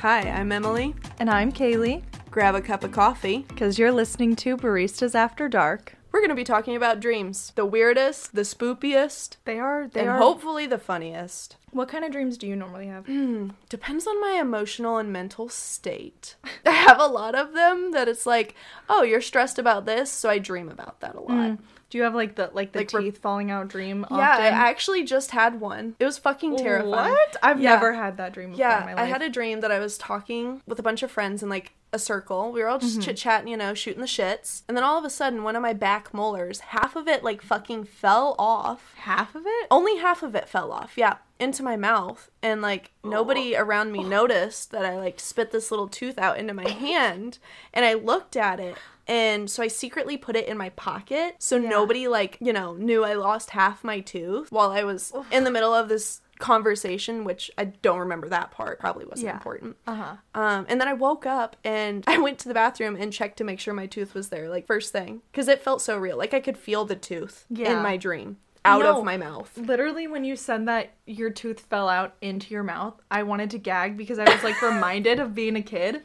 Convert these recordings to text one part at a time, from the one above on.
Hi, I'm Emily. And I'm Kaylee, Grab a cup of coffee. because you're listening to Baristas After Dark. We're going to be talking about dreams. The weirdest, the spoopiest, They are, they and are. hopefully the funniest. What kind of dreams do you normally have? Hmm, depends on my emotional and mental state. I have a lot of them that it's like, oh, you're stressed about this, so I dream about that a lot. Hmm. Do you have like the like the Like re- teeth falling out dream? Yeah, I actually just had one. It was fucking terrifying. What? I've Yeah. never had that dream before in Yeah, I had a dream that I was talking with a bunch of friends and like a circle. We were all just mm-hmm. chit chatting, you know, shooting the shits. And then all of a sudden, one of my back molars, half of it like fucking fell off. half of it. Only half of it fell off, yeah, into my mouth. And like nobody around me noticed that I like spit this little tooth out into my hand. And I looked at it. And so I secretly put it in my pocket so nobody like, you know, knew I lost half my tooth while I was in the middle of this conversation, which I don't remember that part. Probably wasn't Yeah. important. Uh huh. Um, and then I woke up and I went to the bathroom and checked to make sure my tooth was there, like first thing, because it felt so real. Like I could feel the tooth Yeah. in my dream out No. of my mouth. Literally, when you said that your tooth fell out into your mouth, I wanted to gag because I was like reminded of being a kid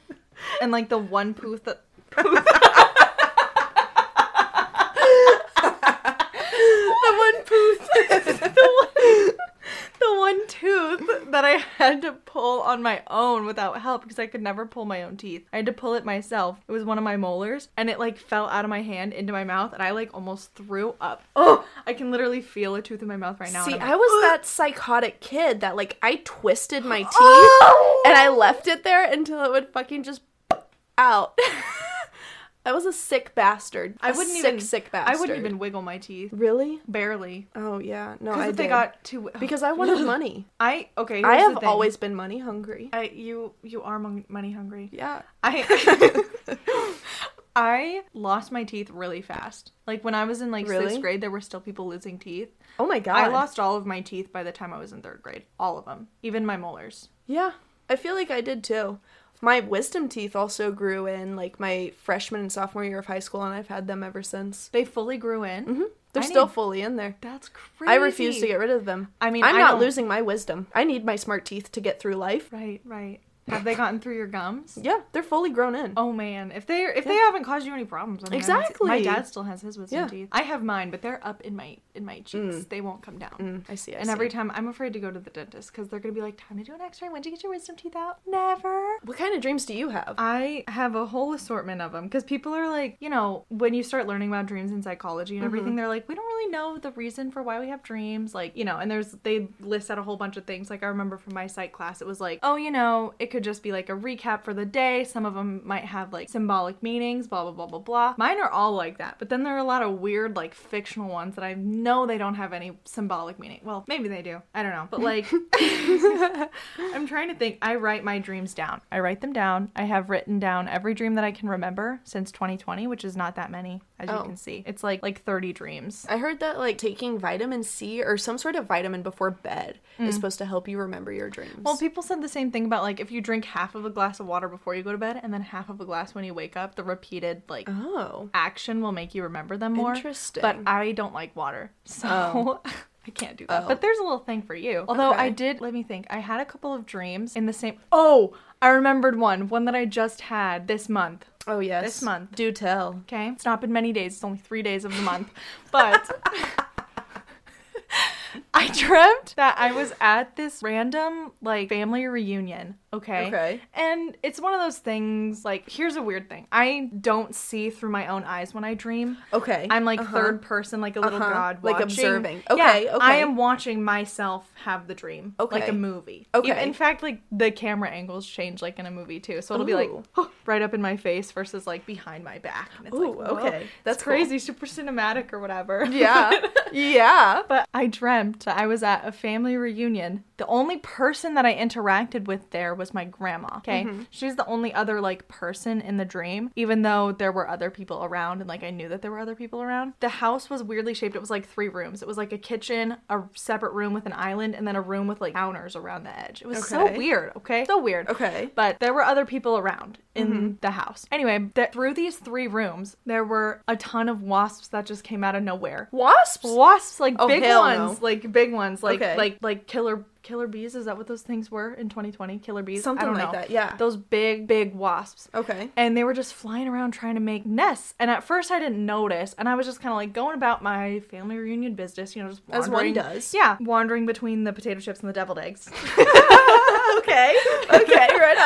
and like the one tooth that. The one tooth. the one, the one tooth that I had to pull on my own without help because I could never pull my own teeth. I had to pull it myself. It was one of my molars and it like fell out of my hand into my mouth and I like almost threw up. Oh, I can literally feel a tooth in my mouth right now. See, I'm I was that psychotic kid that like I twisted my teeth Oh! and I left it there until it would fucking just out. I was a sick bastard. I wouldn't sick, even sick bastard. I wouldn't even wiggle my teeth. really. Barely. Oh yeah, no, Because I if they did. got too because I wanted money. I okay. I here's the have thing. always been money hungry. I you you are mon- money hungry. Yeah. I I lost my teeth really fast. Like when I was in like Really? sixth grade, there were still people losing teeth. Oh my god. I lost all of my teeth by the time I was in third grade. All of them, even my molars. Yeah, I feel like I did too. My wisdom teeth also grew in like my freshman and sophomore year of high school, and I've had them ever since. They fully grew in. hmm They're I still need- fully in there. That's crazy. I refuse to get rid of them. I mean, I'm I not don't- losing my wisdom. I need my smart teeth to get through life. Right, right. Have they gotten through your gums? Yeah, they're fully grown in. Oh man, if they if they haven't caused you any problems, I mean, I don't see- Exactly. My dad still has his wisdom Yeah. teeth. I have mine, but they're up in my in my cheeks. They won't come down. Mm, I see. I And see. every time I'm afraid to go to the dentist because they're gonna be like, "Time to do an X-ray. When did you get your wisdom teeth out?" Never. what kind of dreams do you have? I have a whole assortment of them because people are like, you know, when you start learning about dreams and psychology and everything, they're like, we don't really know the reason for why we have dreams. Like, you know, and there's, they list out a whole bunch of things. Like, I remember from my psych class, it was like, oh, you know, it could just be like a recap for the day. Some of them might have like symbolic meanings, blah, blah, blah, blah, blah. Mine are all like that. But then there are a lot of weird, like, fictional ones that I know they don't have any symbolic meaning. Well, maybe they do. I don't know. But like, I'm trying to think. I write my dreams down. I write them down. I have written down every dream that I can remember since 2020, which is not that many, as Oh. you can see. It's like like 30 dreams. I heard that like taking vitamin C or some sort of vitamin before bed is mm. supposed to help you remember your dreams. Well, people said the same thing about like if you drink half of a glass of water before you go to bed and then half of a glass when you wake up, the repeated like oh, action will make you remember them more. Interesting. But I don't like water, so oh. I can't do that. Oh. But there's a little thing for you. Although I did, let me think. I had a couple of dreams in the same. Oh, I remembered one. One that I just had this month. Oh yes. This month. Do tell. Okay, it's not been many days. It's only three days of the month, but. I dreamt that I was at this random like family reunion, okay? Okay. And it's one of those things like here's a weird thing. I don't see through my own eyes when I dream. Okay. I'm like Uh-huh. third person, like a little Uh-huh. god, Like watching. observing. Yeah, Okay, okay. I am watching myself have the dream, Okay. like a movie. Okay. In fact, like the camera angles change, like in a movie too. So it'll be like Ooh. right up in my face versus like behind my back. And it's like, Ooh, whoa, okay. That's That's cool. crazy, super cinematic or whatever. Yeah. yeah. But I dreamt I was at a family reunion. The only person that I interacted with there was my grandma. Okay. Mm-hmm. She's the only other like person in the dream, even though there were other people around and like I knew that there were other people around. The house was weirdly shaped. It was like three rooms. It was like a kitchen, a separate room with an island, and then a room with like counters around the edge. It was so weird. Okay. So weird. Okay. But there were other people around in Mm-hmm. the house. Anyway, th- through these three rooms, there were a ton of wasps that just came out of nowhere Wasps? wasps like Oh, big ones no. like big ones like Okay. like like killer killer bees. Is that what those things were in 2020? Killer bees, I Something don't like know. that, yeah. Those big, big wasps. Okay. And they were just flying around trying to make nests. And at first, I didn't notice, and I was just kind of like going about my family reunion business, you know, just As one does. Yeah, wandering between the potato chips and the deviled eggs. okay. Okay, right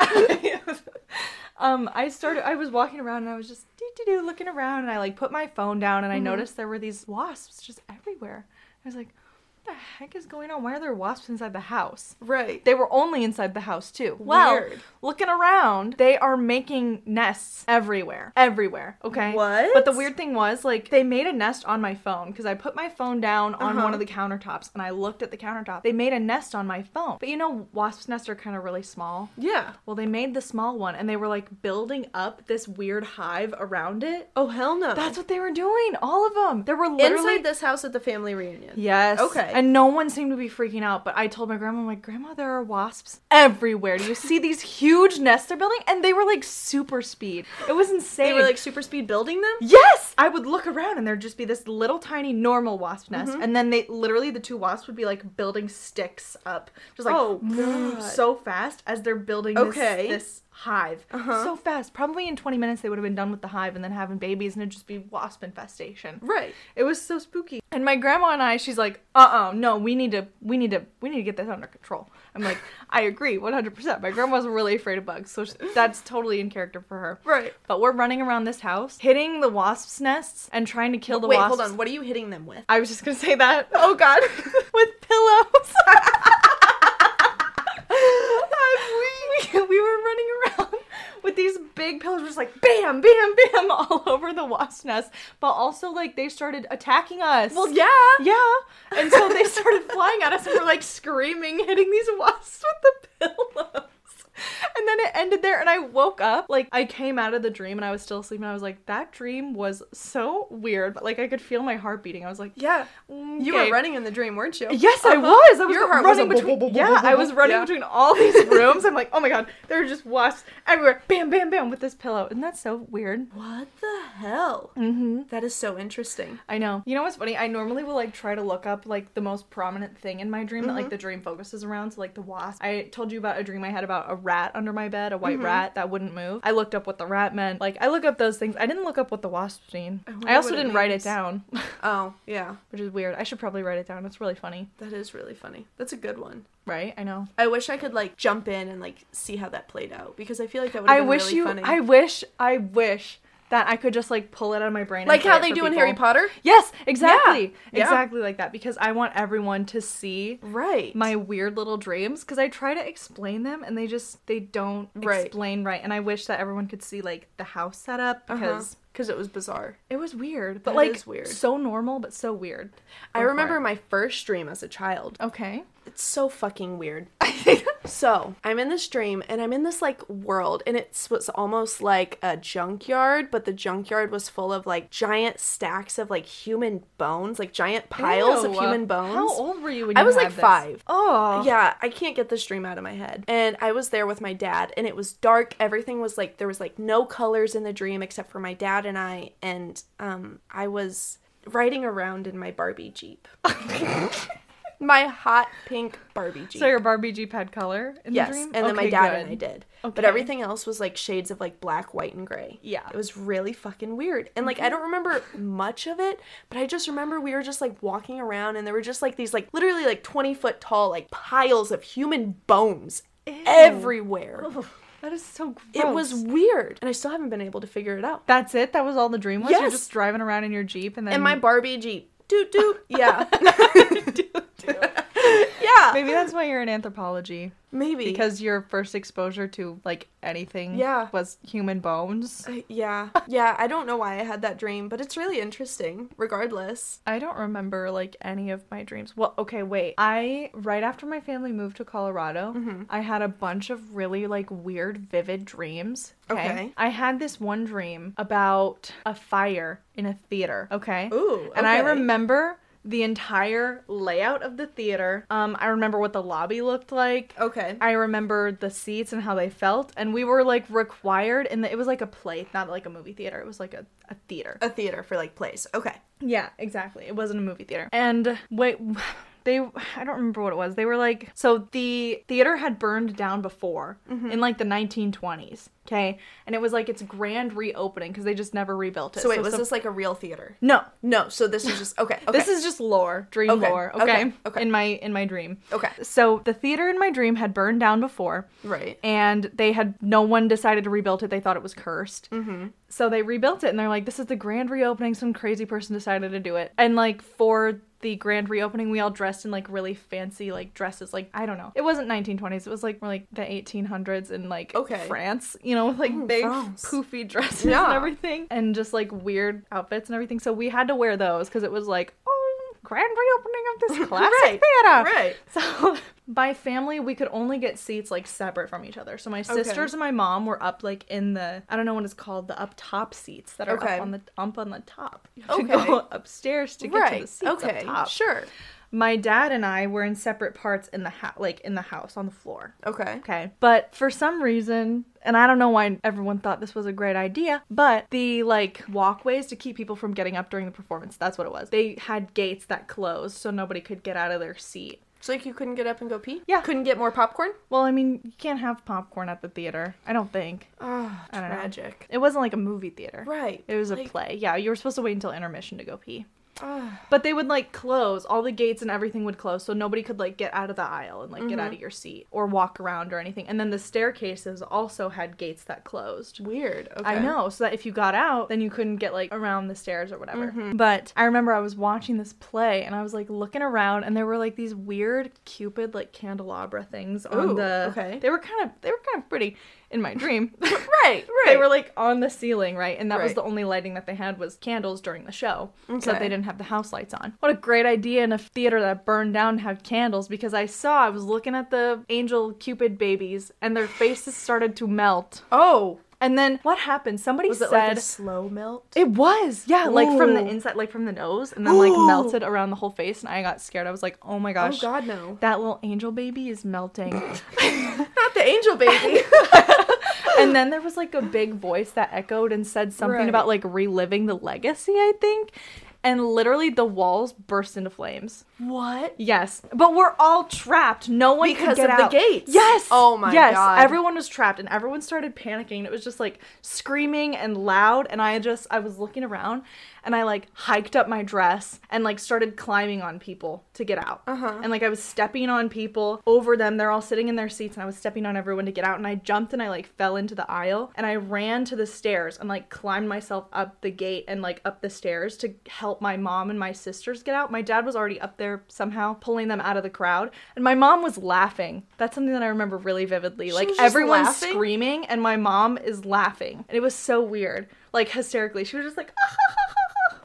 on. um, I started. I was walking around and I was just doo doo doo looking around, and I like put my phone down, and I noticed there were these wasps just everywhere. I was like, "What the heck is going on? Why are there wasps inside the house?" right. They were only inside the house too. Well, Weird. looking around, they are making nests everywhere. Everywhere. Okay. What? But the weird thing was, like, they made a nest on my phone because I put my phone down on Uh-huh. one of the countertops and I looked at the countertop. They made a nest on my phone. But you know, wasps' nests are kind of really small. Yeah. Well, they made the small one and they were like building up this weird hive around it. Oh hell no. That's what they were doing. All of them. There were literally inside this house at the family reunion. Yes. Okay. And no one seemed to be freaking out, but I told my grandma, I'm like, Grandma, there are wasps everywhere. Do you see these huge nests they're building? And they were like super speed. It was insane. They were like super speed building them. Yes! I would look around and there'd just be this little tiny normal wasp nest. Mm-hmm. And then they literally, the two wasps would be like building sticks up. Just like Oh, move so fast as they're building this, Okay. this hive. Uh-huh. So fast. Probably in 20 minutes they would have been done with the hive and then having babies and it'd just be wasp infestation. Right. It was so spooky. And my grandma and I, she's like, "Uh-uh, no, we need to we need to we need to get this under control." I'm like, "I agree 100%." My grandma's really afraid of bugs, so that's totally in character for her. Right. But we're running around this house, hitting the wasps' nests and trying to kill the Wait, wasps. hold on. What are you hitting them with? I was just going to say that. Oh god. With pillows. we, we were running around with these big pillows, just like bam, bam, bam, all over the wasp nest. But also, like, they started attacking us. Well, yeah. yeah. And so they started flying at us, and we're like screaming, hitting these wasps with the pillows. And then it ended there, and I woke up. Like, I came out of the dream, and I was still asleep, and I was like, that dream was so weird. But, like, I could feel my heart beating. I was like, Yeah. "Mm, You were running in the dream, weren't you? Yes, I Uh-huh. was. I was Your heart running a between. yeah, I was running Yeah. between all these rooms. I'm like, oh my god, there are just wasps everywhere. Bam, bam, bam, with this pillow, and that's so weird. What the hell? Mm-hmm. That is so interesting. I know. You know what's funny? I normally will like try to look up like the most prominent thing in my dream that Mm-hmm. like the dream focuses around. So like the wasp. I told you about a dream I had about a rat under my bed, a white Mm-hmm. rat that wouldn't move. I looked up what the rat meant. Like I look up those things. I didn't look up what the wasp mean. wonder I also didn't write it down, Oh, yeah. which is weird. I should probably write it down. It's really funny, That is really funny. That's a good one. right? I know. I wish I could like jump in and like see how that played out because I feel like that would have I been wish really you. funny. I wish. I wish that I could just like pull it out of my brain. like how they do in. Harry Potter. Yes, exactly. Yeah. Exactly like that because I want everyone to see Right. my weird little dreams because I try to explain them and they just they don't Right. explain right and I wish that everyone could see like the house setup uh-huh. because because it was bizarre. it was weird but That like weird. so normal but so weird. I Go for remember my first dream as a child. Okay. It's so fucking weird. so I'm in this dream and I'm in this like world and it was almost like a junkyard, but the junkyard was full of like giant stacks of like human bones, like giant piles of human bones. How old were you when you I was like this? five. Oh. Yeah, I can't get this dream out of my head. And I was there with my dad, and it was dark. Everything was like there was like no colors in the dream except for my dad and I. And um, I was riding around in my Barbie Jeep, my hot pink Barbie Jeep. So your Barbie Jeep had color in yes, the dream? and then my dad good. and I did. Okay. But everything else was like shades of like black, white, and gray. Yeah. It was really fucking weird. And like I mm-hmm. don't remember much of it, but I just remember we were just like walking around and there were just like these like literally like 20 foot tall like piles of human bones Ew. everywhere. That is so gross. It was weird. And I still haven't been able to figure it out. That's it? That was all the dream was? You're just driving around in your Jeep and then And my Barbie Jeep. Doot doot. Yeah. yeah. Maybe that's why you're in anthropology. Maybe. Because your first exposure to like anything Yeah. was human bones. Uh, yeah. Yeah, I don't know why I had that dream, but it's really interesting regardless. I don't remember like any of my dreams. Well, okay, wait. I right after my family moved to Colorado, Mm-hmm. I had a bunch of really like weird vivid dreams. Okay. I had this one dream about a fire in a theater, okay? Ooh, And I remember the entire layout of the theater. Um I remember what the lobby looked like. Okay. I remember the seats and how they felt, and we were like required, and it was like a play, not like a movie theater. It was like a, a theater. A theater for like plays. Okay. Yeah, exactly. It wasn't a movie theater. And wait, they I don't remember what it was. They were like so the theater had burned down before Mm-hmm. in like the 1920s. Okay, and it was like its grand reopening because they just never rebuilt it. So wait, was so- this like a real theater? no? No. So this is just okay. okay. This is just lore, dream Okay, lore. okay, Okay, okay. In my in my dream. Okay. So the theater in my dream had burned down before, right. and they had no one decided to rebuild it. They thought it was cursed. Mm-hmm. So they rebuilt it, and they're like, "This is the grand reopening." Some crazy person decided to do it, and like for the grand reopening, we all dressed in like really fancy like dresses. Like I don't know, it wasn't 1920s. It was like more like the 1800s in like Okay. France. You know, with like Ooh, big France. poofy dresses and everything, and just like weird outfits and everything. So we had to wear those because it was like, oh, grand reopening of this classic Right, theater. right. So by family, we could only get seats like separate from each other. So my sisters and my mom were up like in the I don't know what it's called the up top seats that are Okay. up on the up on the top. You have to go upstairs to get to the seats Okay. up top. Sure. My dad and I were in separate parts in the ha- like in the house on the floor. Okay. Okay. But for some reason, and I don't know why everyone thought this was a great idea, but the like walkways to keep people from getting up during the performance, that's what it was. They had gates that closed so nobody could get out of their seat. So like you couldn't get up and go pee? Yeah. Couldn't get more popcorn? Well, I mean, you can't have popcorn at the theater. I don't think. Oh, I don't know. tragic. It wasn't like a movie theater. Right. It was a play. Yeah, you were supposed to wait until intermission to go pee. But they would like close, all the gates and everything would close, so nobody could like get out of the aisle and like get Mm-hmm. out of your seat or walk around or anything. And then the staircases also had gates that closed. weird. Okay. I know, so that if you got out, then you couldn't get like around the stairs or whatever. Mm-hmm. But I remember I was watching this play and I was like looking around and there were like these weird cupid like candelabra things on Ooh, the okay. They were kind of they were kind of pretty in my dream. Right. Right. They were like on the ceiling, right? And that was Right. the only lighting that they had was candles during the show. So that they Okay. they didn't have the house lights on. What a great idea in a theater that burned down to have candles because I saw I was looking at the angel cupid babies and their faces started to melt. Oh. And then what happened? Somebody Was it said like a slow melt? it was, yeah, like from the inside, like from the nose, and then like melted around the whole face. And I got scared. I was like, "Oh my gosh, Oh God, no! that little angel baby is melting." Not the angel baby. and then there was like a big voice that echoed and said something Right. about like reliving the legacy. I think, and literally the walls burst into flames. what? Yes, but we're all trapped. No one Because could get of the out. gates. Yes. Oh my yes. God. Yes, everyone was trapped, and everyone started panicking. It was just like screaming and loud. And I just I was looking around, and I like hiked up my dress and like started climbing on people to get out. Uh-huh. And like I was stepping on people over them. They're all sitting in their seats, and I was stepping on everyone to get out. And I jumped and I like fell into the aisle, and I ran to the stairs and like climbed myself up the gate and like up the stairs to help my mom and my sisters get out. My dad was already up there somehow pulling them out of the crowd, and my mom was laughing. That's something that I remember really vividly. like was just everyone's laughing? screaming, and my mom is laughing, and it was so weird, like hysterically. She was just like.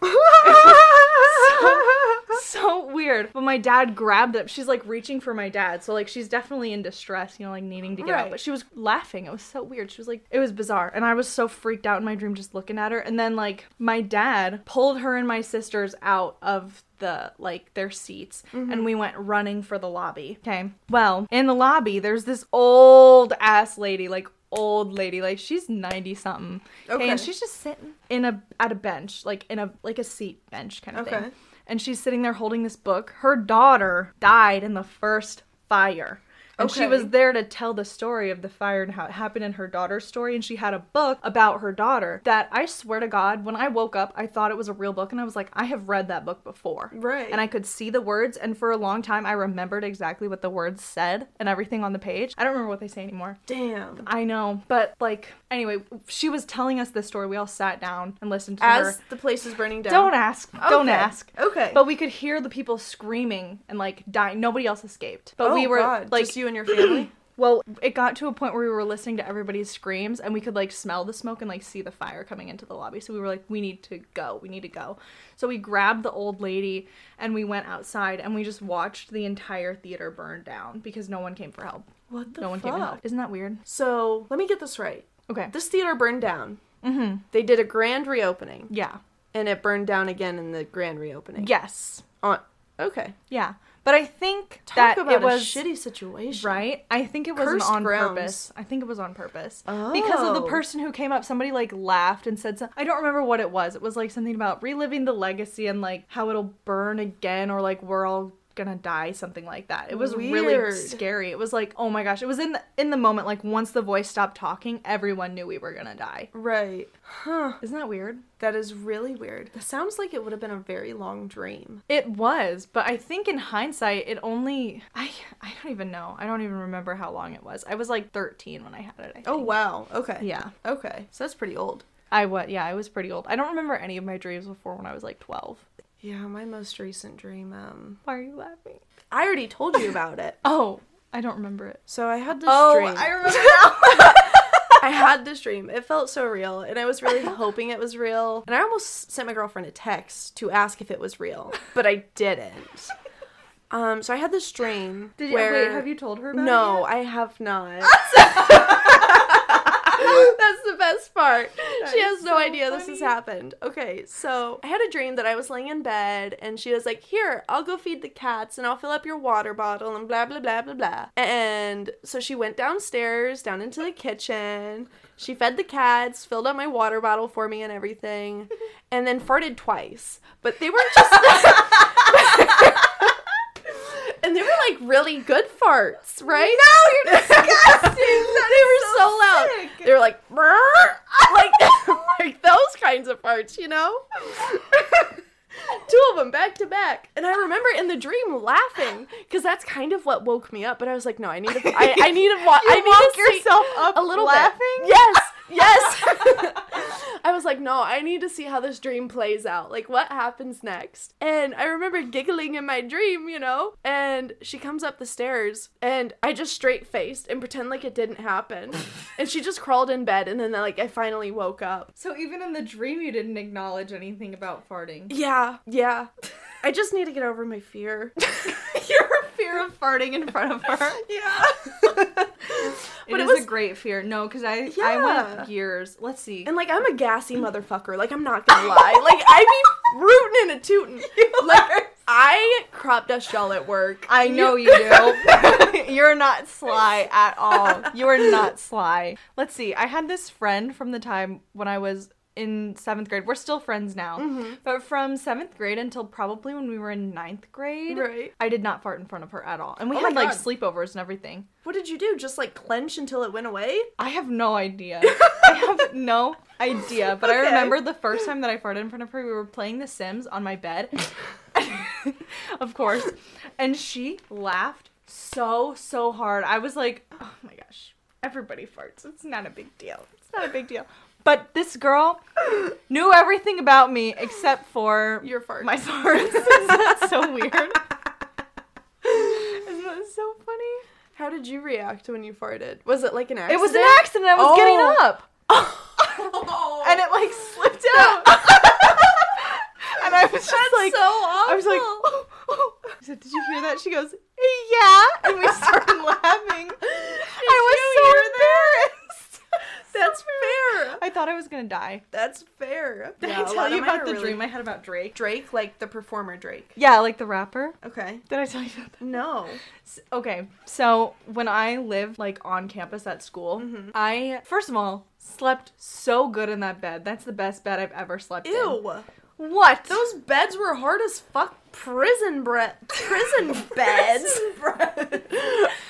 so weird. But my dad grabbed it. She's like reaching for my dad. So like she's definitely in distress, you know, like needing to get out. But she was laughing. It was so weird. She was like it was bizarre. And I was so freaked out in my dream just looking at her. And then like my dad pulled her and my sisters out of the like their seats mm-hmm. and we went running for the lobby. Okay. Well, in the lobby there's this old ass lady, like old lady, like she's 90 something. Okay. And she's just sitting in a at a bench, like in a like a seat bench kind of Okay. thing and she's sitting there holding this book. Her daughter died in the first fire. And she was there to tell the story of the fire and how it happened in her daughter's story. And she had a book about her daughter that I swear to God, when I woke up, I thought it was a real book. And I was like, I have read that book before. Right. And I could see the words. And for a long time, I remembered exactly what the words said and everything on the page. I don't remember what they say anymore. Damn. I know. But like, anyway, she was telling us this story. We all sat down and listened to her. As the place is burning down. Don't ask. Don't ask. Okay. But we could hear the people screaming and like dying. Nobody else escaped. But oh, we were God. like, just you and your family. well, it got to a point where we were listening to everybody's screams and we could like smell the smoke and like see the fire coming into the lobby. So we were like, we need to go. We need to go. So we grabbed the old lady and we went outside and we just watched the entire theater burn down because no one came for help. What the no one fuck? came to help. Isn't that weird? So let me get this right. Okay. This theater burned down. Mm-hmm. They did a grand reopening, Yeah. and it burned down again in the grand reopening. Yes. On. Okay. Yeah. But I think Talk that about it was a shitty situation. Right? I think it wasn't Cursed on grounds. purpose. I think it was on purpose. Because of the Oh. person who came up, somebody like laughed and said some I don't remember what it was. It was like something about reliving the legacy and like how it'll burn again or like we're all gonna die, something like that. It was really scary. It was like, oh my gosh, it was in the, in the moment. Like once the voice stopped talking, everyone knew we were gonna die. Right. Huh. Isn't that weird? That is really weird. That sounds like it would have been a very long dream. It was, but I think in hindsight, it only I I don't even know. I don't even remember how long it was. I was like 13 when I had it. I Oh wow. Okay. yeah. Okay. So that's pretty old. I was yeah, I was pretty old. I don't remember any of my dreams before when I was like 12. Yeah, my most recent dream. Um, Why are you laughing? I already told you about it. Oh, I don't remember it. So I had this Oh, dream. I remember now. I had this dream. It felt so real, and I was really hoping it was real. And I almost sent my girlfriend a text to ask if it was real, but I didn't. Um, so I had this dream Did you where wait, have you told her about no? I have not. That's the best part. she is has no so idea this has happened. Okay, so I had a dream that I was laying in bed and she was like, Here, I'll go feed the cats and I'll fill up your water bottle and blah, blah, blah, blah, blah. And so she went downstairs, down into the kitchen. She fed the cats, filled up my water bottle for me and everything, and then farted twice. But they weren't just. And they were like really good farts, right? No, you're disgusting. they were so, loud. sick. They were like, like, like those kinds of farts, you know. Two of them back to back, and I remember in the dream laughing because that's kind of what woke me up. But I was like, no, I need to, I, I need to, wa- You I need to yourself up a little laughing? Bit. Yes, yes. I was like, no, I need to see how this dream plays out. Like, what happens next? And I remember giggling in my dream, you know? And she comes up the stairs, and I just straight faced and pretend like it didn't happen. and she just crawled in bed, and then, like, I finally woke up. So even in the dream, you didn't acknowledge anything about farting. Yeah, yeah. I just need to get over my fear. Your fear of farting in front of her. yeah. It But is it was a great fear. No, because I I Yeah. went years. Let's see. And like I'm a gassy motherfucker. Like I'm not gonna lie. Like I be rooting and a tooting. Like I crop dust y'all at work. I know you do. You're not sly at all. You are not sly. Let's see. I had this friend from the time when I was in seventh grade. We're still friends now. Mm-hmm. But from seventh grade until probably when we were in ninth grade, Right. I did not fart in front of her at all. And we Oh had like sleepovers and everything. What did you do? Just like clench until it went away? I have no idea. I have no idea. But I remember the first time that I farted in front of her, we were playing The Sims on my bed. of course. And she laughed so, so hard. I was like, oh my gosh, everybody farts. It's not a big deal. It's not a big deal. But this girl knew everything about me except for Your farts. my farts. Isn't that so weird? Isn't that so funny? How did you react when you farted? Was it like an accident? It was an accident. I was getting Oh. up. and it like slipped out. and I was just That's like, so awful. I was like, oh, oh. I said, "Did you hear that?" She goes, "Yeah," and we started laughing. I was so. That's fair. I thought I was gonna die. That's fair. Did Yeah, I tell you about the really- dream I had about Drake? Drake, like the performer Drake. Yeah, like the rapper. Okay. Did I tell you about that? No. S- Okay, so when I lived like on campus at school, Mm-hmm. I first of all slept so good in that bed. That's the best bed I've ever slept in. Ew. What? Those beds were hard as fuck. Prison bre- prison beds.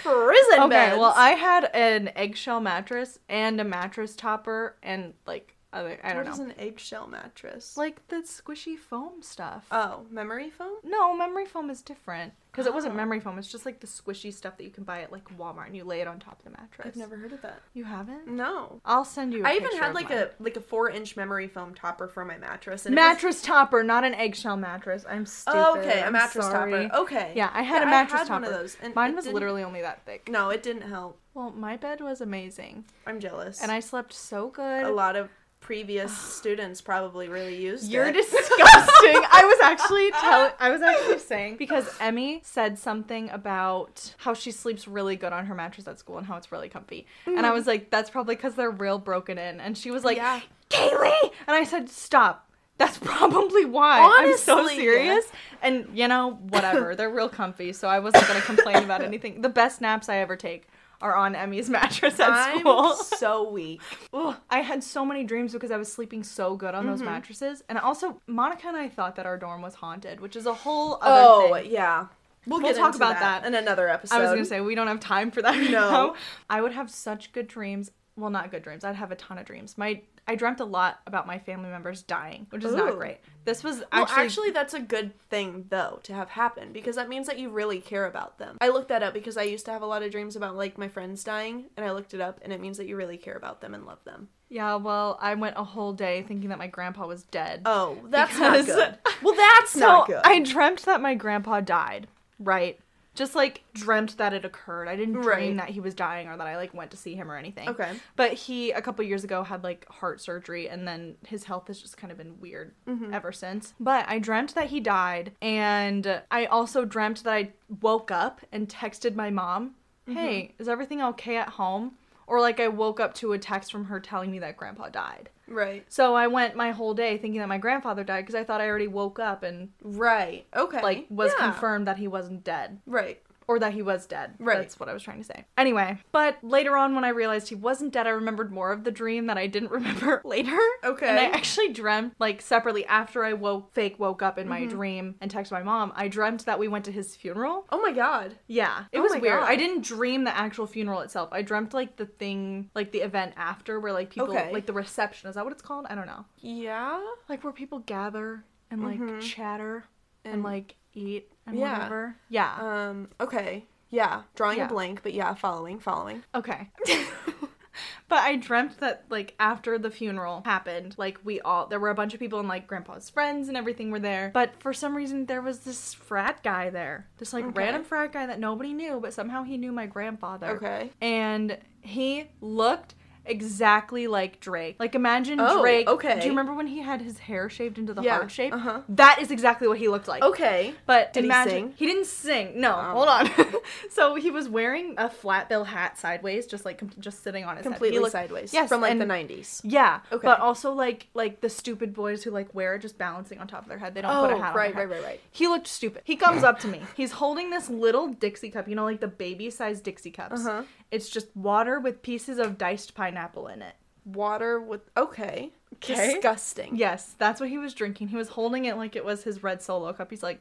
prison okay, beds. well, I had an eggshell mattress and a mattress topper and like other I don't What is know. an eggshell mattress? Like the squishy foam stuff. oh, memory foam. no, memory foam is different because it wasn't Oh. memory foam. It's just like the squishy stuff that you can buy at like Walmart and you lay it on top of the mattress. I've never heard of that. You haven't? No. I'll send you. I I even had like a like a four inch memory foam topper for my mattress. And it was- mattress topper, not an eggshell mattress. I'm stupid. Oh, okay, a I'm mattress sorry. topper. Okay. Yeah, I had Yeah, a mattress had topper. one of those. And Mine was didn't- literally only that thick. No, it didn't help. Well, my bed was amazing, I'm jealous. and I slept so good. a lot of previous students probably really used You're it. disgusting. I was actually telling. I was actually saying because Emmy said something about how she sleeps really good on her mattress at school and how it's really comfy, and I mm-hmm. was like, "That's probably because they're real broken in." And she was like, Yeah. "Kaylee," and I said, "Stop." That's probably why. I'm so Honestly. serious. And you know, whatever. They're real comfy, so I wasn't gonna complain about anything. The best naps I ever take are on Emmy's mattress at I'm school. so weak. Ugh, I had so many dreams because I was sleeping so good on Mm-hmm. those mattresses. And also, Monica and I thought that our dorm was haunted, which is a whole other Oh thing. yeah. We'll, We'll get talk about that. in another episode. I was gonna say we don't have time for that. No. now. I would have such good dreams. Well, not good dreams. I'd have a ton of dreams. My I dreamt a lot about my family members dying, which is not great. This was Well, actually, actually, that's a good thing though to have happen because that means that you really care about them. I looked that up because I used to have a lot of dreams about like my friends dying, and I looked it up, and it means that you really care about them and love them. yeah. Well, I went a whole day thinking that my grandpa was dead. Oh, that's Because- not good. Well, that's so not good. I dreamt that my grandpa died. Right. Just like dreamt that it occurred. I didn't dream Right. that he was dying or that I like went to see him or anything. Okay. But he a couple years ago had like heart surgery and then his health has just kind of been weird Mm-hmm. ever since. But I dreamt that he died and I also dreamt that I woke up and texted my mom, Mm-hmm. "Hey, is everything okay at home?" Or like I woke up to a text from her telling me that grandpa died. Right. So I went my whole day thinking that my grandfather died because I thought I already woke up and Right. Okay. like was Yeah. confirmed that he wasn't dead Right. Or that he was dead. Right. That's what I was trying to say. Anyway, but later on when I realized he wasn't dead, I remembered more of the dream that I didn't remember later. Okay. And I actually dreamt like separately after I woke fake woke up in my Mm-hmm. dream and texted my mom, I dreamt that we went to his funeral. Oh my god. Yeah. It Oh was weird. God. I didn't dream the actual funeral itself. I dreamt like the thing like the event after where like people Okay. like the reception. Is that what it's called? I don't know. Yeah. Like where people gather and like Mhm. chatter and, And- like eat and Yeah. whatever. Yeah. Um. Okay. Yeah. Drawing Yeah. a blank, but yeah, following, following. Okay. but I dreamt that like after the funeral happened, like we all there were a bunch of people and like grandpa's friends and everything were there. But for some reason there was this frat guy there. This like Okay. random frat guy that nobody knew, but somehow he knew my grandfather. Okay. And he looked exactly like Drake. Like imagine Oh, Drake. okay. Do you remember when he had his hair shaved into the Yeah, heart shape? uh-huh. That is exactly what he looked like. Okay. But Did he imagine sing? he didn't sing. No, Oh. hold on. so he was wearing a flat bill hat sideways, just like com- just sitting on his head. Completely He looked- sideways. Yes, From like and- the nineties. Yeah. Okay. But also like like the stupid boys who like wear it just balancing on top of their head. They don't put a Oh, hat on. right, right, right, right. He looked stupid. He comes up to me. He's holding this little Dixie cup, you know, like the baby sized Dixie cups. Uh-huh. It's just water with pieces of diced pineapple in it. Water with okay. Okay. Disgusting. Yes, that's what he was drinking. He was holding it like it was his red solo cup. He's like,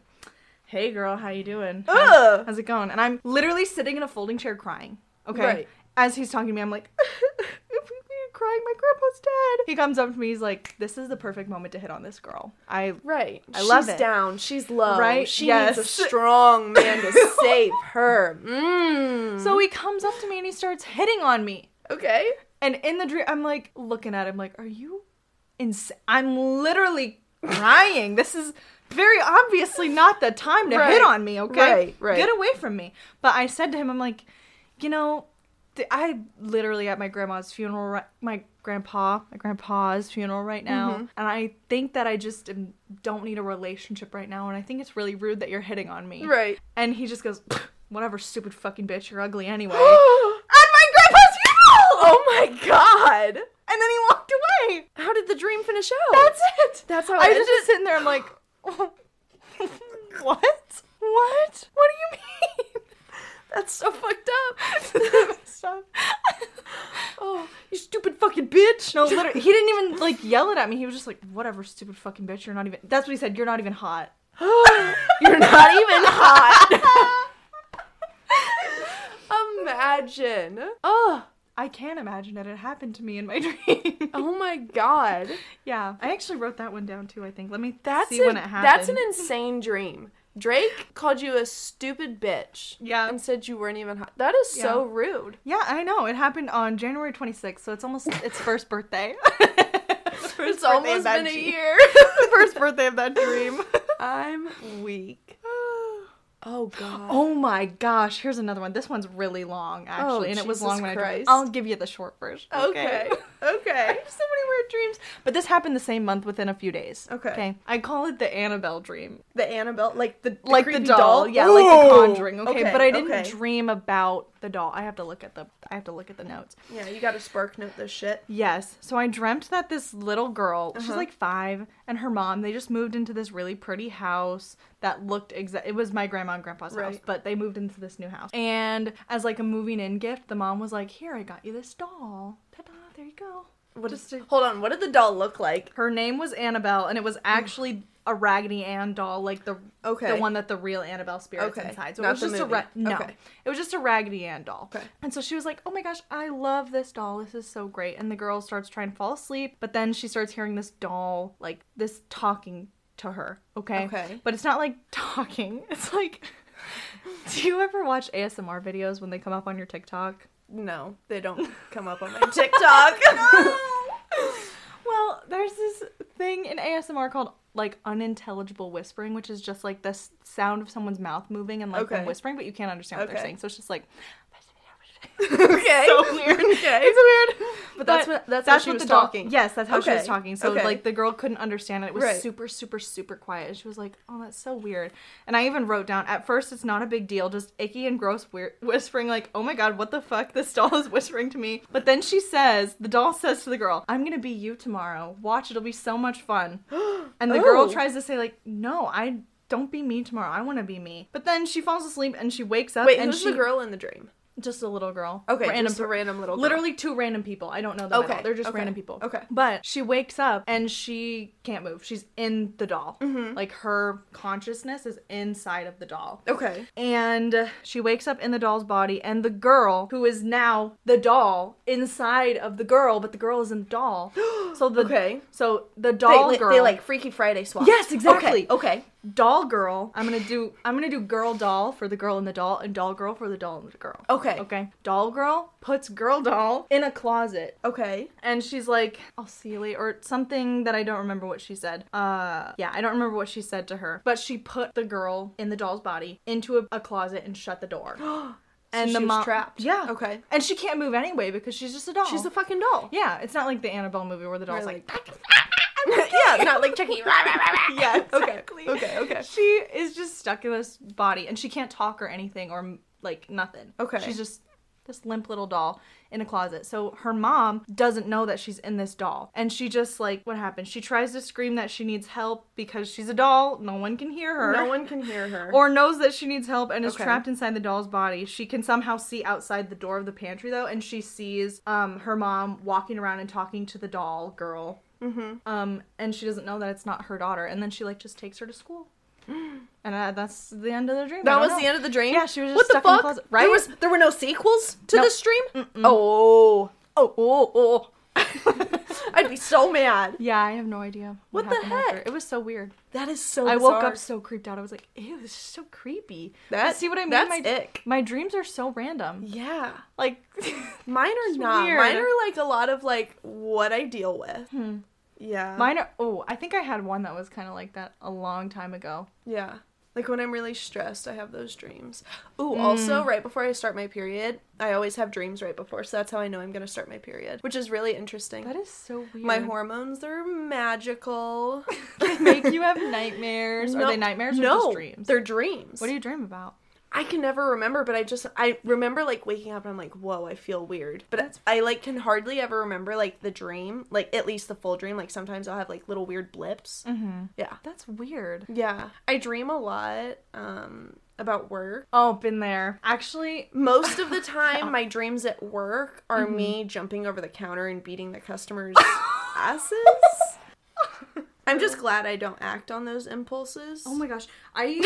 "Hey, girl, how you doing? Ugh. How's it going?" And I'm literally sitting in a folding chair crying. Okay. Right. As he's talking to me, I'm like, "If we are crying, my grandpa's dead." He comes up to me. He's like, "This is the perfect moment to hit on this girl." I Right. I love she's it. down. She's low. Right? She Yes. needs a strong man to save her. Mm. so he comes up to me and he starts hitting on me. okay. And in the dream, I'm like looking at him, like, "Are you insane?" I'm literally crying. this is very obviously not the time to Right. hit on me. Okay, Right, right. Get away from me. But I said to him, "I'm like, you know, I literally at my grandma's funeral, my grandpa, my grandpa's funeral right now, Mm-hmm. and I think that I just am, don't need a relationship right now, and I think it's really rude that you're hitting on me." Right. And he just goes, "Whatever, stupid fucking bitch, you're ugly anyway." at my grandpa's funeral. Oh my god. And then he walked away. How did the dream finish out? That's it. That's how I was just sitting there. I'm like, what? What? What do you mean? That's so fucked up. Stop. oh, you stupid fucking bitch. No, literally, he didn't even like yell it at me. He was just like, "Whatever, stupid fucking bitch. You're not even." That's what he said. You're not even hot. You're not even hot. Imagine. Oh, I can't imagine that It happened to me in my dream. oh my god. yeah, I actually wrote that one down too. I think. Let me That's see a- when it happened. That's an insane dream. Drake called you a stupid bitch. Yeah. And said you weren't even hot. That is so rude. Yeah, I know. It happened on January 26th, so it's almost its first birthday. It's almost been a year. the first birthday of that dream. I'm weak. Oh, oh god. Oh my gosh, here's another one. This one's really long, oh, actually, Oh, and it was Jesus long when I drew it. I'll give you the short version. Okay. I Okay. have so many weird dreams. But this happened the same month within a few days. Okay. Okay. I call it the Annabelle dream. The Annabelle, like the, the like the creepy doll. Yeah, like the Ooh. conjuring. Okay. But I didn't okay. dream about the doll. I have to look at the I have to look at the notes. Yeah, you got to spark note this shit. Yes. So I dreamt that this little girl, she's Uh-huh. like five, and her mom, they just moved into this really pretty house that looked exact. It was my grandma and grandpa's house, but they moved into this new house. And as like a moving in gift, the mom was like, "Here, I got you this doll. Ta-da! There you go." What Just did- to- hold on. What did the doll look like? Her name was Annabelle, and it was actually a Raggedy Ann doll, like the Okay. the one that the real Annabelle spirit's Okay. inside. So Not it was just movie. a ra- no, Okay. it was just a Raggedy Ann doll. Okay. And so she was like, "Oh my gosh, I love this doll. This is so great." And the girl starts trying to fall asleep, but then she starts hearing this doll, like this talking to her. Okay. Okay. But it's not like talking. It's like. Do you ever watch ASMR videos when they come up on your TikTok? No, they don't come up on my TikTok. Well, there's this thing in ASMR called like unintelligible whispering, which is just like the sound of someone's mouth moving and like them whispering, but you can't understand what they're saying. So it's just like okay. so weird. Okay. It's weird. But that's what- that's how she was the doll- talking. Yes, that's how she was talking. So Okay. like the girl couldn't understand it. It was Right. super, super, super quiet. And she was like, "Oh, that's so weird." And I even wrote down at first it's not a big deal, just icky and gross weird whispering like, "Oh my god, what the fuck? This doll is whispering to me." But then she says, the doll says to the girl, "I'm gonna be you tomorrow. Watch, it'll be so much fun." And the girl Oh. tries to say like, "No, I." Don't be me tomorrow. I want to be me. But then she falls asleep and she wakes up Wait, and who's she the girl in the dream? Just a little girl. Okay, random just a random little girl. Literally two random people. I don't know them Okay. They're just okay, random people. okay. But she wakes up and she can't move. She's in the doll. Mm-hmm. Like her consciousness is inside of the doll. Okay. And she wakes up in the doll's body, and the girl, who is now the doll, inside of the girl, but the girl is in the doll. So the Okay. so the doll li- girl, they like Freaky Friday swap. Yes, exactly. Okay. okay. Doll girl. I'm gonna do I'm gonna do girl doll for the girl and the doll, and doll girl for the doll and the girl. Okay. Okay. Doll girl puts girl doll in a closet. Okay. And she's like, I'll see you later, or something that I don't remember what she said. Uh, yeah, I don't remember what she said to her. But she put the girl in the doll's body into a, a closet and shut the door. and the mom trapped. Yeah. Okay. And she can't move anyway because she's just a doll. She's a fucking doll. yeah. It's not like the Annabelle movie where the doll's like, yeah, not like Chucky. yeah, Okay. exactly. Okay. Okay. She is just stuck in this body and she can't talk or anything or like nothing. Okay. She's just this limp little doll in a closet. So her mom doesn't know that she's in this doll. And she just like what happens? She tries to scream that she needs help because she's a doll. No one can hear her. No one can hear her. or knows that she needs help and is Okay. trapped inside the doll's body. She can somehow see outside the door of the pantry though, and she sees um her mom walking around and talking to the doll girl. Mm-hmm. Um, and she doesn't know that it's not her daughter, and then she like just takes her to school. And uh, that's the end of the dream. That was know. the end of the dream. Yeah, she was just what stuck the in the closet, right? There was there were no sequels to No. this stream. Oh, oh, oh, oh. I'd be so mad. Yeah, I have no idea. What the happened after. heck? It was so weird. That is so. I woke up so creeped out. I was like, "Ew, this is so creepy." That see what I mean? That's my ick. my dreams are so random. Yeah. Like, Mine are not. weird. Mine are like a lot of like what I deal with. Hmm. Yeah. mine are. Oh, I think I had one that was kind of like that a long time ago. Yeah. Like when I'm really stressed, I have those dreams. Ooh, also, Mm. right before I start my period, I always have dreams right before, so that's how I know I'm gonna start my period, which is really interesting. That is so weird. my hormones, they're magical. They make you have nightmares. No- Are they nightmares or no, just dreams? They're dreams. What do you dream about? I can never remember, but I just I remember like waking up and I'm like, whoa, I feel weird. But I like can hardly ever remember like the dream, like at least the full dream. Like sometimes I'll have like little weird blips. Mm-hmm. Yeah. That's weird. Yeah. I dream a lot um about work. Oh, been there. Actually, Most of the time my dreams at work are me jumping over the counter and beating the customers' asses. I'm just glad I don't act on those impulses. Oh my gosh. I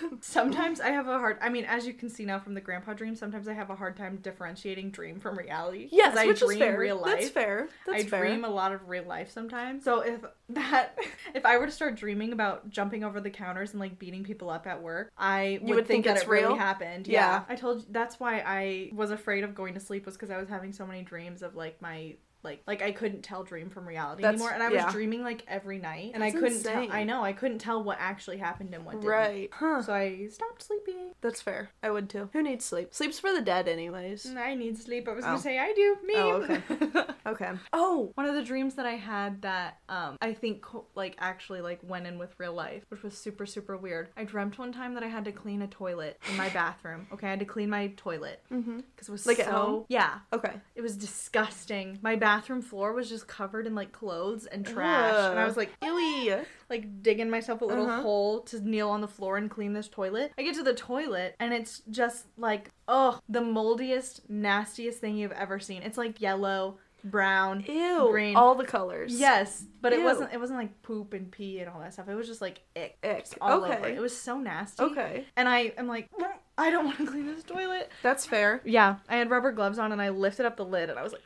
sometimes I have a hard I mean, as you can see now from the grandpa dream, sometimes I have a hard time differentiating dream from reality. yes, I which dream is fair. real life. That's fair. That's I fair. dream a lot of real life sometimes. So if that if I were to start dreaming about jumping over the counters and like beating people up at work, I would, would think, think that it really happened. Yeah. Yeah. I told you that's why I was afraid of going to sleep was because I was having so many dreams of like my like like I couldn't tell dream from reality That's- anymore, and I was yeah. dreaming like every night, and That's I couldn't insane. tell. I know I couldn't tell what actually happened and what didn't. Right. Huh. So I stopped sleeping. That's fair. I would too. Who needs sleep? Sleep's for the dead, anyways. And I need sleep. I was Oh. gonna say I do. Me. Oh, okay. Okay. oh, one of the dreams that I had that um I think co- like actually like went in with real life, which was super super weird. I dreamt one time that I had to clean a toilet in my bathroom. Okay, I had to clean my toilet Mm-hmm. because it was Like so at home? yeah. Okay. It was disgusting. My bathroom floor was just covered in like clothes and trash, and I was like, Ewy. like digging myself a little Uh-huh. hole to kneel on the floor and clean this toilet. I get to the toilet and it's just like, oh, the moldiest, nastiest thing you've ever seen. It's like yellow, brown, Ew. green. All the colors. Yes, but it wasn't. It wasn't like poop and pee and all that stuff. It was just like ick, Ick. all okay. over. It was so nasty. Okay. And I am like, "Mm, I don't want to clean this toilet. That's fair. Yeah, I had rubber gloves on and I lifted up the lid and I was like.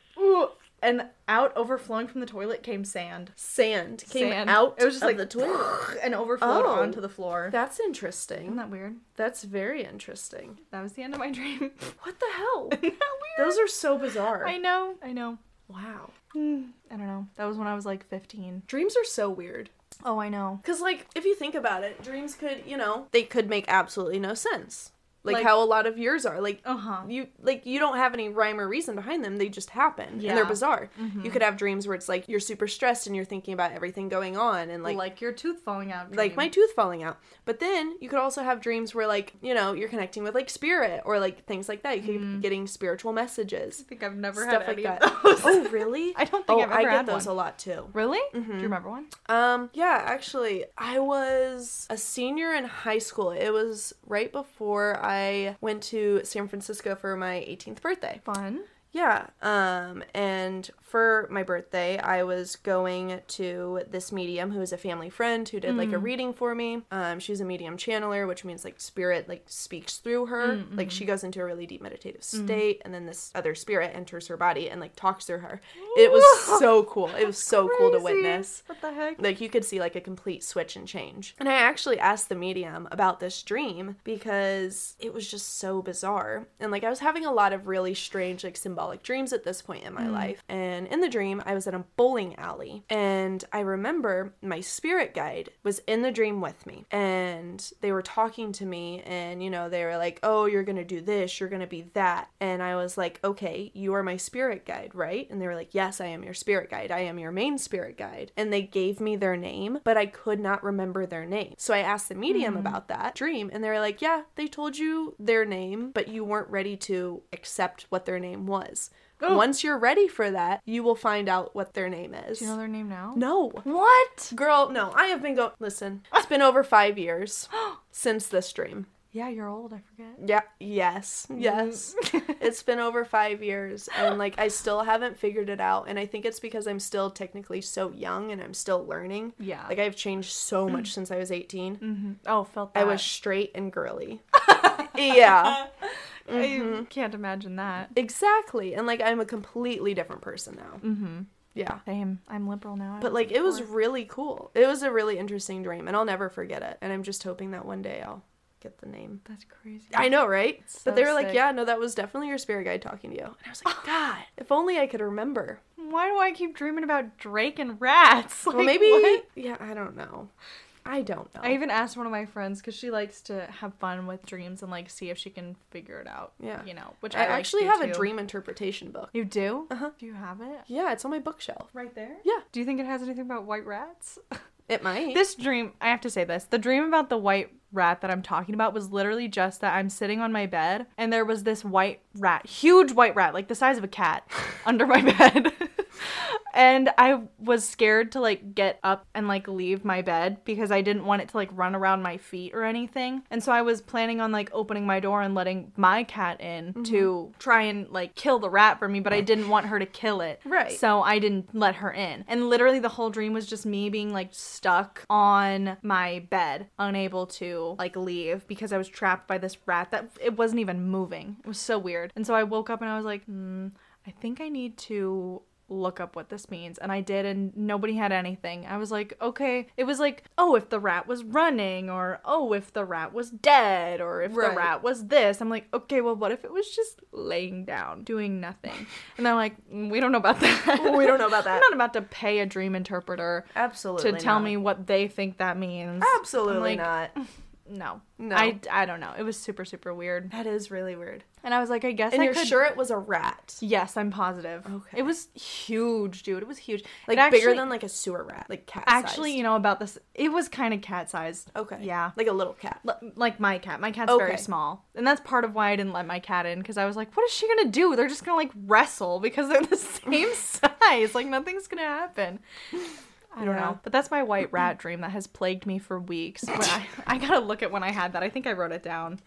And out overflowing from the toilet came sand. Sand came Sand. out It was just of like the toilet. and overflowed Oh. onto the floor. That's interesting. Isn't that weird? That's very interesting. That was the end of my dream. What the hell? Isn't that weird? Those are so bizarre. I know. I know. wow. Hmm, I don't know. That was when I was like 15. Dreams are so weird. Oh, I know. Cuz like if you think about it, dreams could, you know, they could make absolutely no sense. Like, Like- how a lot of yours are. Like Uh huh. you like you don't have any rhyme or reason behind them they just happen and they're bizarre Mhm. you could have dreams where it's like you're super stressed and you're thinking about everything going on and Like, like your tooth falling out. like my tooth falling out but then you could also have dreams where like you know you're connecting with like spirit or like things like that you could be getting spiritual messages I think I've never stuff had like any that of those. oh really I don't think oh I've i ever get had those one. a lot too Really? Mhm. Do you remember one? um yeah actually i was a senior in high school it was right before i went to san francisco for my 18th birthday Fun. Yeah. Um and for my birthday, I was going to this medium who is a family friend who did like a mm. reading for me. Um she's a medium channeler, which means like spirit like speaks through her. Mm, like she mm-hmm. goes into a really deep meditative mm-hmm. state and then this other spirit enters her body and like talks through her. It was so cool. It was so cool to witness. What the heck? Like you could see like a complete switch and change. And I actually asked the medium about this dream because it was just so bizarre. And like I was having a lot of really strange like symbolic dreams at this point in my mm. life. And in the dream, I was at a bowling alley and I remember my spirit guide was in the dream with me and they were talking to me and you know, they were like, "Oh, you're going to do this, you're going to be that." And I was like, "Okay, you are my spirit guide, right?" And they were like, "Yes, I am your spirit guide. I am your main spirit guide." And they gave me their name, but I could not remember their name. So I asked the medium mm. about that dream, and they were like, "Yeah, they told you their name, but you weren't ready to accept what their name was. Once you're ready for that, you will find out what their name is." Do you know their name now? no. What? Girl, no. I have been go Listen, it's been over 5 years since this dream. Yeah, you're old. I forget. Yeah, yes. Yes. it's been over 5 years and like I still haven't figured it out and I think it's because I'm still technically so young and I'm still learning. Yeah. Like I've changed so much since I was 18. hmm Oh, felt that. I was straight and girly. yeah. I can't imagine that. Exactly. And like I'm a completely different person now. Mm-hmm. Yeah. Same. I'm liberal now. I But like it was really cool. It was a really interesting dream and I'll never forget it. And I'm just hoping that one day I'll get the name. That's crazy. I know, right? So but they were like, "Yeah, no, that was definitely your spirit guide talking to you." And I was like, "God, if only I could remember." Why do I keep dreaming about Drake and rats? well, maybe. what? Yeah, I don't know. I don't know. I even asked one of my friends because she likes to have fun with dreams and like see if she can figure it out. Yeah. You know, which I, I, like actually have too. a dream interpretation book. You do? Uh-huh. Do you have it? Yeah, it's on my bookshelf. Right there? Yeah. Do you think it has anything about white rats? It might. this dream, I have to say this. The dream about the white rat that I'm talking about was literally just that I'm sitting on my bed and there was this white rat, huge white rat, like the size of a cat, under my bed. and I was scared to like get up and like leave my bed because I didn't want it to like run around my feet or anything. And so I was planning on like opening my door and letting my cat in to try and like kill the rat for me, but I didn't want her to kill it. Right. So I didn't let her in. And literally the whole dream was just me being like stuck on my bed, unable to like leave because I was trapped by this rat that it wasn't even moving. It was so weird. And so I woke up and I was like, hmm, I think I need to look up what this means and I did and nobody had anything. I was like, okay. It was like, oh, if the rat was running or oh, if the rat was dead or if Right. the rat was this. I'm like, okay, well, what if it was just laying down doing nothing? And they're like, "Mm, we don't know about that. We don't know about that. I'm not about to pay a dream interpreter Absolutely. to tell not. me what they think that means. Absolutely like, not. No. No. I, I don't know. It was super, super weird. That is really weird. And I was like, I guess And I you're could... sure it was a rat? Yes, I'm positive. Okay. It was huge, dude. It was huge. Like bigger than like a sewer rat, like cat. Actually, you know about this. It was kind of cat sized. Okay. Yeah. Like a little cat. L- like my cat. My cat's Okay. very small. And that's part of why I didn't let my cat in because I was like, what is she going to do? They're just going to like wrestle because they're the same size. Like nothing's going to happen. I don't know. But that's my white rat dream that has plagued me for weeks. I, I got to look at when I had that. I think I wrote it down.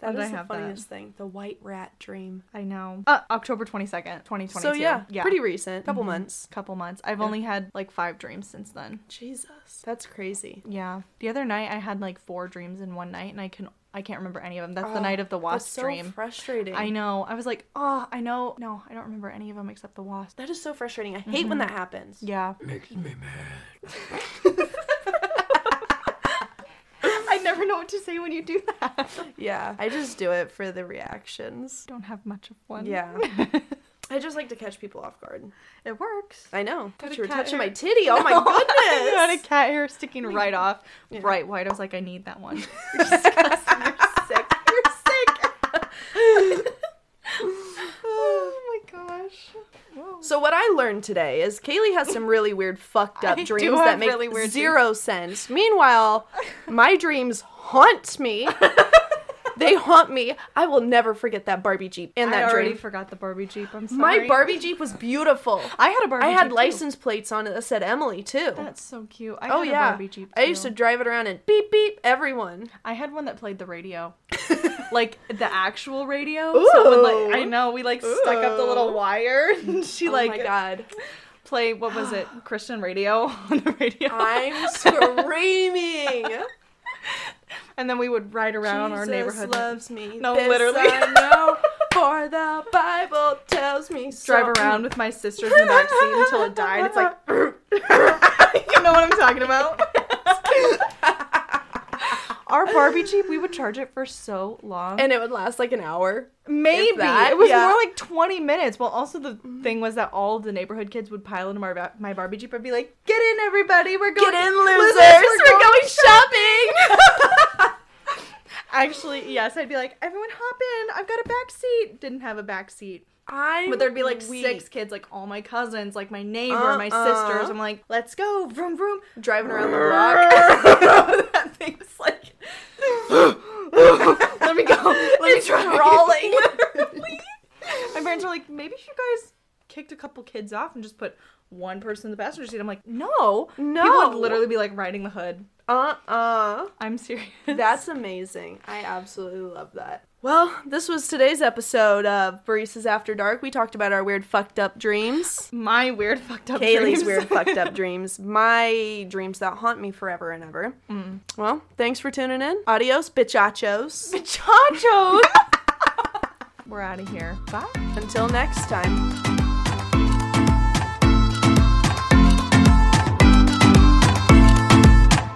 That When I the have that? funniest thing. The white rat dream. I know. Uh, October 22nd, 2022. So yeah, yeah. pretty recent. Couple Mhm. months. couple months. I've only had like five dreams since then. Jesus, that's crazy. Yeah. The other night I had like four dreams in one night and I can I can't remember any of them. That's the Oh, night of the That's wasp so dream. frustrating. I know. I was like, oh, I know. No, I don't remember any of them except the wasp. That is so frustrating. I hate mm-hmm. when that happens. Yeah. Makes me mad. I never know what to say when you do that. Yeah, I just do it for the reactions. don't have much of one. Yeah. I just like to catch people off guard. it works. I know. Got Thought a you were cat touching hair. my titty. Oh my goodness. you goodness. had a cat hair sticking right off, Yeah. bright white. I was like, I need that one. You're disgusting. You're sick. You're sick. oh my gosh. Whoa. So what I learned today is Kaylee has some really weird fucked up I dreams that make really zero sense. Meanwhile, my dreams haunt me. they haunt me. I will never forget that Barbie Jeep and that I already dream. forgot the Barbie Jeep. I'm sorry. My Barbie Jeep was beautiful. I had a Barbie Jeep. I had Jeep too. license plates on it that said Emily too. That's so cute. I oh yeah. a Barbie Jeep. I used to drive it around and beep beep everyone. I had one that played the radio. like the actual radio. So when Ooh. like I know we like stuck up the little wire and she oh like my god. play what was it? Christian radio on the radio. I'm screaming. And then we would ride around on our Jesus neighborhood. loves me. No, this literally. I know, for the Bible tells me so. drive around with my sisters in the back seat until it died. It's like you know what I'm talking about. Our Barbie Jeep, we would charge it for so long. and it would last like an hour. Maybe that, it was yeah. more like 20 minutes. Well, also the mm-hmm. thing was that all the neighborhood kids would pile into my my Barbie Jeep. I'd be like, "Get in, everybody! We're going Get in, losers, losers! we're We're going shopping. Actually, yes, I'd be like, "Everyone, hop in! I've got a back seat." Didn't have a back seat, I'm but there'd be like weak. six kids, like all my cousins, like my neighbor, my Uh-uh. sisters. I'm like, "Let's go, vroom vroom!" driving around the block. that thing was like, "Let me go, let me try." crawling. My parents were like, maybe you guys kicked a couple kids off and just put one person in the passenger seat. I'm like, no. No. People would literally be like riding the hood. Uh uh. I'm serious. That's amazing. I absolutely love that. Well, this was today's episode of Baristas After Dark. We talked about our weird fucked up dreams. my weird fucked up Kaylee's dreams. weird fucked up dreams. My dreams that haunt me forever and ever. Mm. Well, thanks for tuning in. Adios, bichachos. Bichachos! We're out of here. Bye. Until next time.